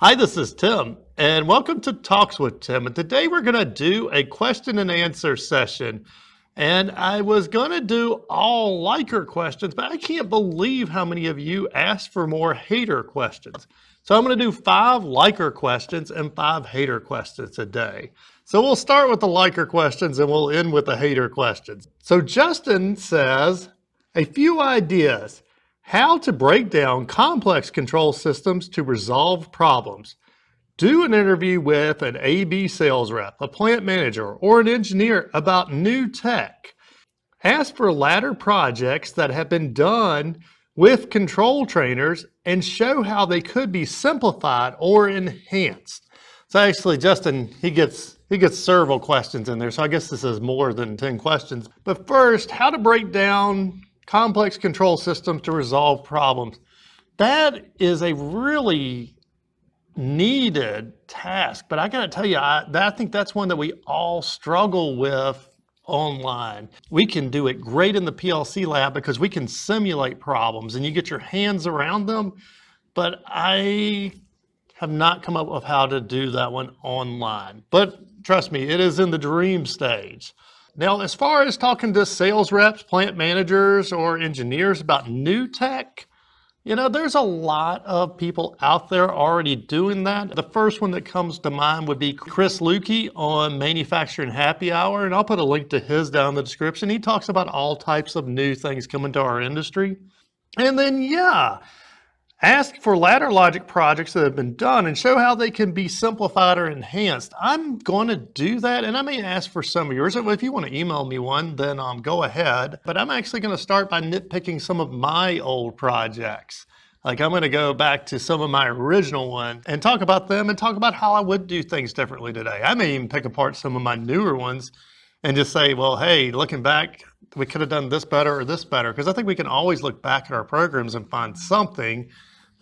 Hi, this is Tim, and welcome to Talks with Tim. And today we're going to do a question and answer session. And I was going to do all liker questions, but I can't believe how many of you asked for more hater questions. So I'm going to do five liker questions and five hater questions today. So we'll start with the liker questions and we'll end with the hater questions. So Justin says, a few ideas. How to break down complex control systems to resolve problems. Do an interview with an AB sales rep, a plant manager, or an engineer about new tech. Ask for ladder projects that have been done with control trainers and show how they could be simplified or enhanced. So actually, Justin, he gets he gets several questions in there. So I guess this is more than 10 questions. But first, how to break down complex control systems to resolve problems. That is a really needed task, but I got to tell you, I, I think that's one that we all struggle with online. We can do it great in the PLC lab because we can simulate problems and you get your hands around them, but I have not come up with how to do that one online. But trust me, it is in the dream stage. Now, as far as talking to sales reps, plant managers, or engineers about new tech, you know, there's a lot of people out there already doing that. The first one that comes to mind would be Chris Luecke on Manufacturing Happy Hour, and I'll put a link to his down in the description. He talks about all types of new things coming to our industry. And then, yeah, Ask for ladder logic projects that have been done and show how they can be simplified or enhanced. I'm going to do that and I may ask for some of yours. If you want to email me one, then um, go ahead. But I'm actually going to start by nitpicking some of my old projects. Like I'm going to go back to some of my original ones and talk about them and talk about how I would do things differently today. I may even pick apart some of my newer ones and just say, well, hey, looking back, we could have done this better or this better. Because I think we can always look back at our programs and find something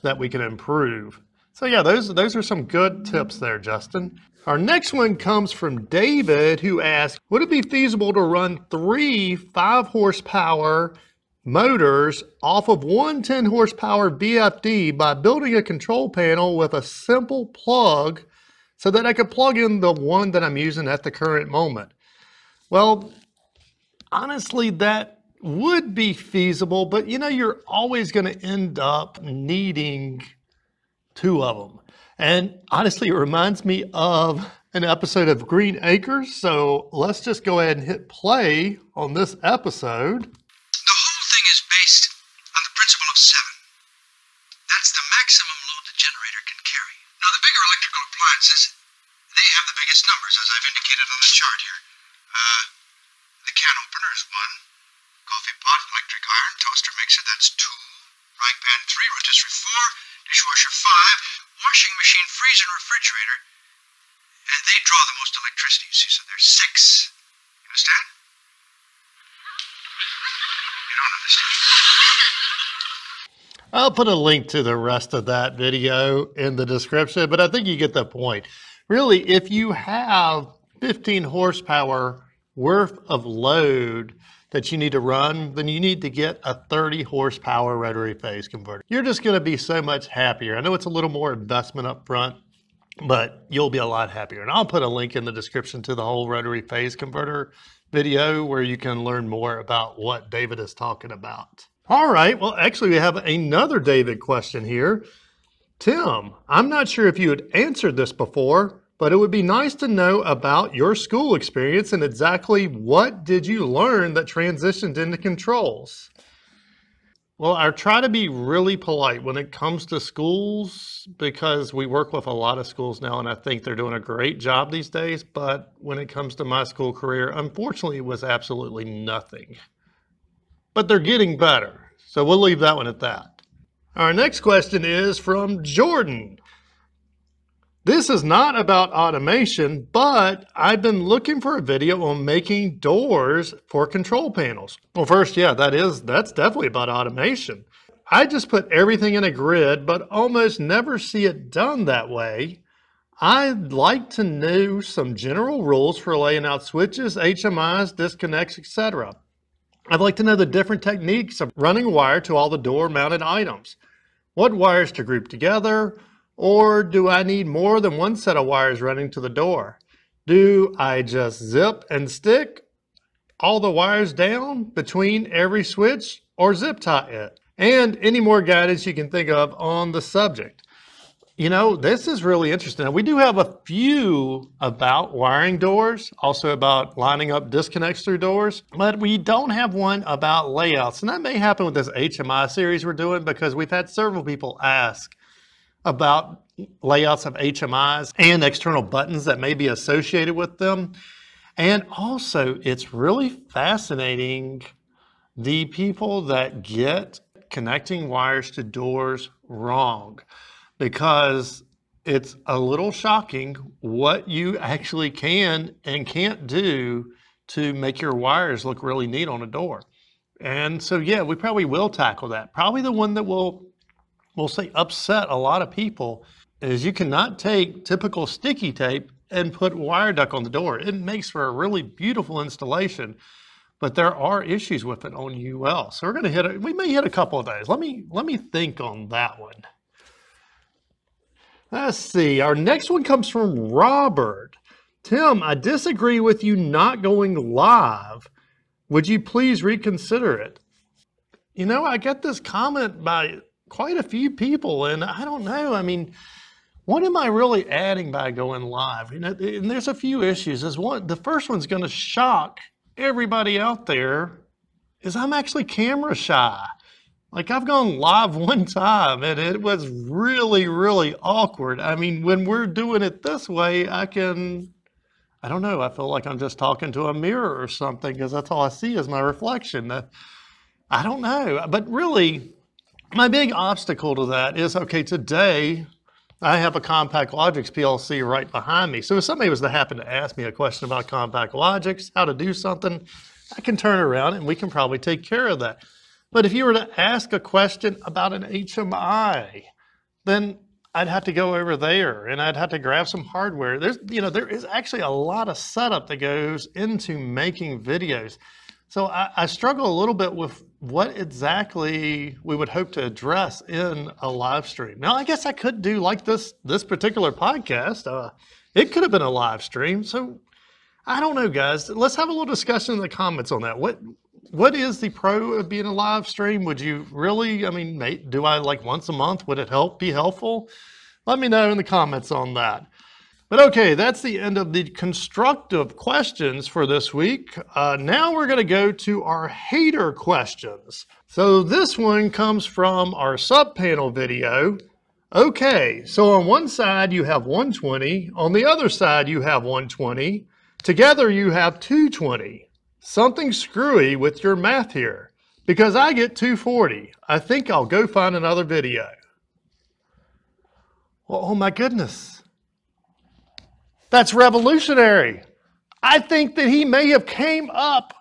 that we can improve. So yeah, those, those are some good tips there, Justin. Our next one comes from David who asks, would it be feasible to run three five horsepower motors off of one 10 horsepower VFD by building a control panel with a simple plug so that I could plug in the one that I'm using at the current moment? Well, honestly, that would be feasible, but you know, you're always going to end up needing two of them. And honestly, it reminds me of an episode of Green Acres. So let's just go ahead and hit play on this episode. The whole thing is based on the principle of seven. That's the maximum load the generator can carry. Now, the bigger electrical appliances, they have the biggest numbers, as I've indicated on the chart here. Uh, the can opener is one, coffee pot, electric iron, toaster mixer, that's two. Frying pan, three. Rotisserie, four. Dishwasher, five. Washing machine, freezer, refrigerator. And they draw the most electricity, you see, so there's six. You understand? You don't understand. I'll put a link to the rest of that video in the description, but I think you get the point. Really, if you have 15 horsepower worth of load that you need to run, then you need to get a 30 horsepower rotary phase converter. You're just gonna be so much happier. I know it's a little more investment up front, but you'll be a lot happier. And I'll put a link in the description to the whole rotary phase converter video where you can learn more about what David is talking about. All right, well, actually we have another David question here. Tim, I'm not sure if you had answered this before, but it would be nice to know about your school experience and exactly what did you learn that transitioned into controls. Well, I try to be really polite when it comes to schools because we work with a lot of schools now and I think they're doing a great job these days. But when it comes to my school career, unfortunately, it was absolutely nothing. But they're getting better. So we'll leave that one at that. Our next question is from Jordan. This is not about automation, but I've been looking for a video on making doors for control panels. Well, first, yeah, that is, that's definitely about automation. I just put everything in a grid, but almost never see it done that way. I'd like to know some general rules for laying out switches, HMIs, disconnects, etc. I'd like to know the different techniques of running wire to all the door mounted items. What wires to group together, Or do I need more than one set of wires running to the door? Do I just zip and stick all the wires down between every switch or zip tie it? And any more guidance you can think of on the subject. You know, this is really interesting. We do have a few about wiring doors, also about lining up disconnects through doors, but we don't have one about layouts. And that may happen with this HMI series we're doing because we've had several people ask about layouts of HMIs and external buttons that may be associated with them. And also, it's really fascinating the people that get connecting wires to doors wrong because it's a little shocking what you actually can and can't do to make your wires look really neat on a door. And so, yeah, we probably will tackle that. Probably the one that will, we'll say, upset a lot of people is you cannot take typical sticky tape and put wire duct on the door. It makes for a really beautiful installation, but there are issues with it on UL. So we're going to hit it. We may hit a couple of those. Let me let me think on that one. Let's see. Our next one comes from Robert. Tim, I disagree with you not going live. Would you please reconsider it? You know, I get this comment by quite a few people, and I don't know. I mean, what am I really adding by going live? You know, and there's a few issues. Is one the first one's going to shock everybody out there is I'm actually camera shy. Like I've gone live one time and it was really, really awkward. I mean, when we're doing it this way, I can, I don't know, I feel like I'm just talking to a mirror or something because that's all I see is my reflection. Uh, I don't know. But really, my big obstacle to that is okay, today I have a Compact Logix PLC right behind me. So if somebody was to happen to ask me a question about Compact Logix, how to do something, I can turn around and we can probably take care of that. But if you were to ask a question about an HMI, then I'd have to go over there and I'd have to grab some hardware. There's, you know, there is actually a lot of setup that goes into making videos. So I, I struggle a little bit with what exactly we would hope to address in a live stream. Now, I guess I could do like this this particular podcast. Uh, it could have been a live stream. So I don't know, guys. Let's have a little discussion in the comments on that. What what is the pro of being a live stream? Would you really, I mean, mate, do I like once a month? Would it help be helpful? Let me know in the comments on that. But okay, that's the end of the constructive questions for this week. Uh, now we're going to go to our hater questions. So this one comes from our sub panel video. Okay, so on one side you have 120, on the other side you have 120. Together you have 220. Something screwy with your math here because I get 240. I think I'll go find another video. Oh my goodness. That's revolutionary. I think that he may have came up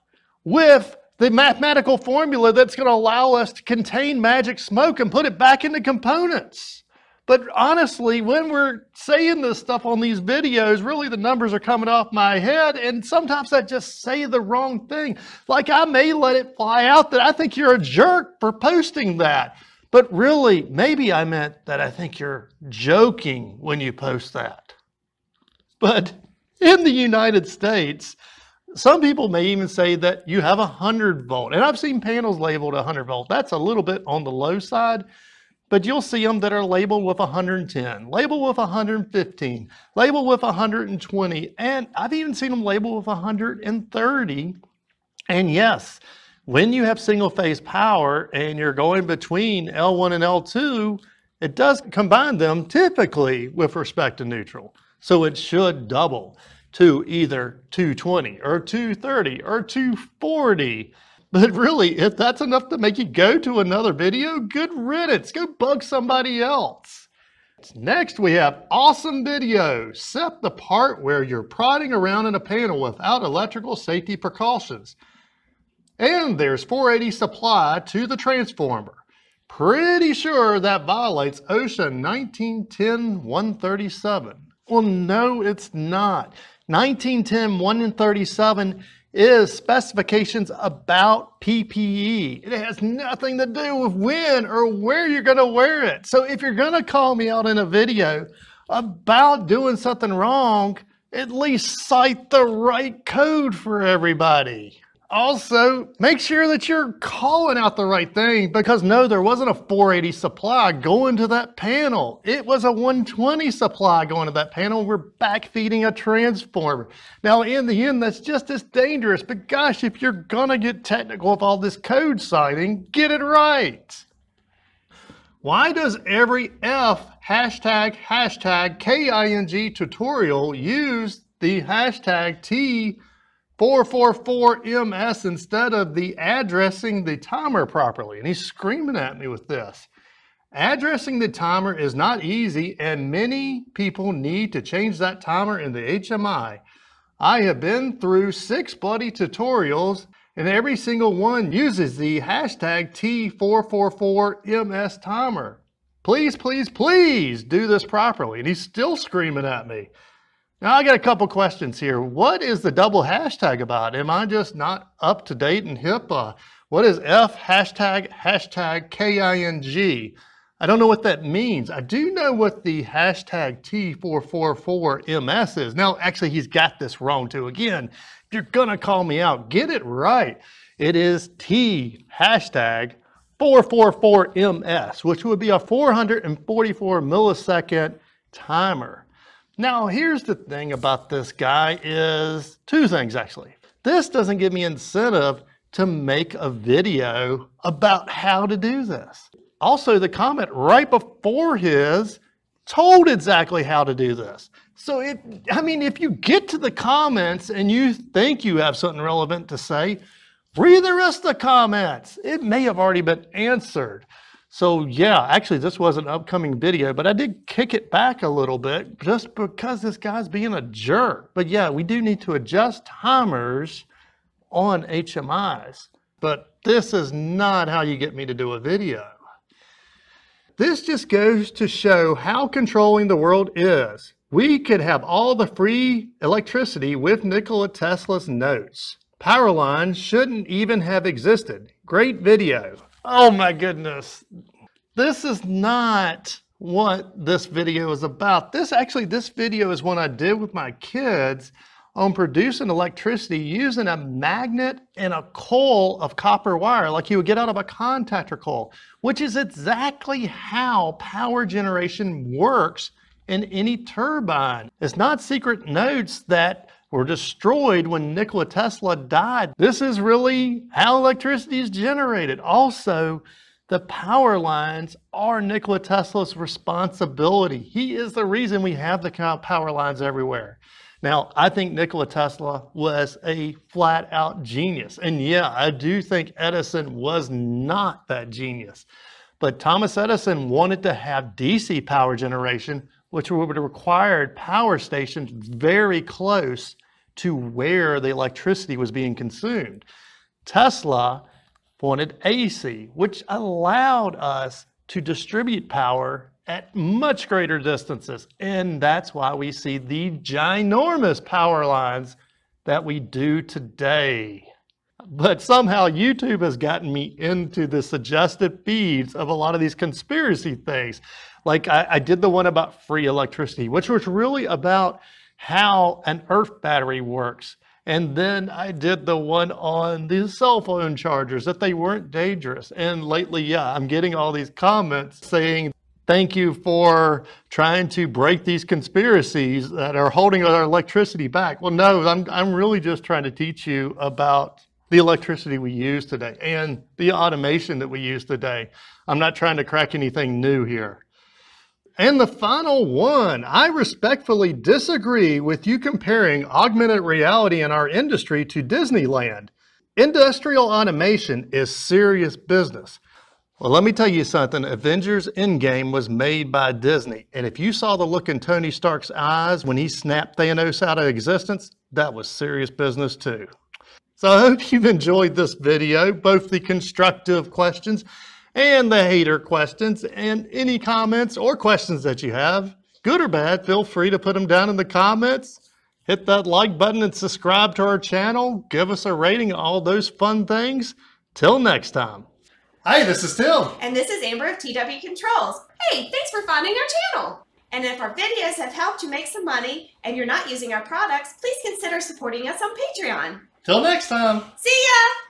with the mathematical formula that's going to allow us to contain magic smoke and put it back into components. But honestly, when we're saying this stuff on these videos, really the numbers are coming off my head, and sometimes I just say the wrong thing. Like I may let it fly out that I think you're a jerk for posting that. But really, maybe I meant that I think you're joking when you post that. But in the United States, some people may even say that you have a 100 volt. And I've seen panels labeled 100 volt. That's a little bit on the low side but you'll see them that are labeled with 110, labeled with 115, labeled with 120, and I've even seen them labeled with 130. And yes, when you have single phase power and you're going between L1 and L2, it does combine them typically with respect to neutral. So it should double to either 220 or 230 or 240 but really, if that's enough to make you go to another video, good riddance. Go bug somebody else. Next, we have awesome video, except the part where you're prodding around in a panel without electrical safety precautions. And there's 480 supply to the transformer. Pretty sure that violates OSHA 1910-137. Well, no, it's not. 1910-137 is specifications about PPE. It has nothing to do with when or where you're going to wear it. So if you're going to call me out in a video about doing something wrong, at least cite the right code for everybody. Also, make sure that you're calling out the right thing because no, there wasn't a 480 supply going to that panel. It was a 120 supply going to that panel. We're backfeeding a transformer. Now, in the end, that's just as dangerous, but gosh, if you're gonna get technical with all this code citing, get it right. Why does every F hashtag hashtag KING tutorial use the hashtag T 444MS instead of the addressing the timer properly. And he's screaming at me with this. Addressing the timer is not easy and many people need to change that timer in the HMI. I have been through six bloody tutorials and every single one uses the hashtag T444MS timer. Please, please, please do this properly. And he's still screaming at me. Now I got a couple questions here. What is the double hashtag about? Am I just not up to date and hip? Uh, what is F hashtag hashtag KING? I don't know what that means. I do know what the hashtag T444MS is. Now, actually, he's got this wrong too. Again, if you're gonna call me out, get it right. It is T hashtag 444MS, which would be a 444 millisecond timer. Now, here's the thing about this guy is two things actually. This doesn't give me incentive to make a video about how to do this. Also, the comment right before his told exactly how to do this. So it, I mean, if you get to the comments and you think you have something relevant to say, read the rest of the comments. It may have already been answered. So yeah, actually this was an upcoming video, but I did kick it back a little bit just because this guy's being a jerk. But yeah, we do need to adjust timers on HMIs, but this is not how you get me to do a video. This just goes to show how controlling the world is. We could have all the free electricity with Nikola Tesla's notes. Power lines shouldn't even have existed. Great video. Oh my goodness. This is not what this video is about. This actually, this video is one I did with my kids on producing electricity using a magnet and a coil of copper wire like you would get out of a contactor coil, which is exactly how power generation works in any turbine. It's not secret notes that were destroyed when Nikola Tesla died. This is really how electricity is generated. Also, the power lines are Nikola Tesla's responsibility. He is the reason we have the power lines everywhere. Now, I think Nikola Tesla was a flat out genius. And yeah, I do think Edison was not that genius. But Thomas Edison wanted to have DC power generation, which would have required power stations very close to where the electricity was being consumed. Tesla wanted AC, which allowed us to distribute power at much greater distances. And that's why we see the ginormous power lines that we do today. But somehow YouTube has gotten me into the suggested feeds of a lot of these conspiracy things. Like I, I did the one about free electricity, which was really about how an earth battery works. And then I did the one on the cell phone chargers, that they weren't dangerous. And lately, yeah, I'm getting all these comments saying, thank you for trying to break these conspiracies that are holding our electricity back. Well, no, I'm, I'm really just trying to teach you about the electricity we use today and the automation that we use today. I'm not trying to crack anything new here. And the final one, I respectfully disagree with you comparing augmented reality in our industry to Disneyland. Industrial automation is serious business. Well, let me tell you something. Avengers Endgame was made by Disney. And if you saw the look in Tony Stark's eyes when he snapped Thanos out of existence, that was serious business too. So I hope you've enjoyed this video, both the constructive questions and the hater questions and any comments or questions that you have, good or bad, feel free to put them down in the comments. Hit that like button and subscribe to our channel. Give us a rating, all those fun things. Till next time. Hey, this is Tim. And this is Amber of TW Controls. Hey, thanks for finding our channel. And if our videos have helped you make some money and you're not using our products, please consider supporting us on Patreon. Till next time. See ya!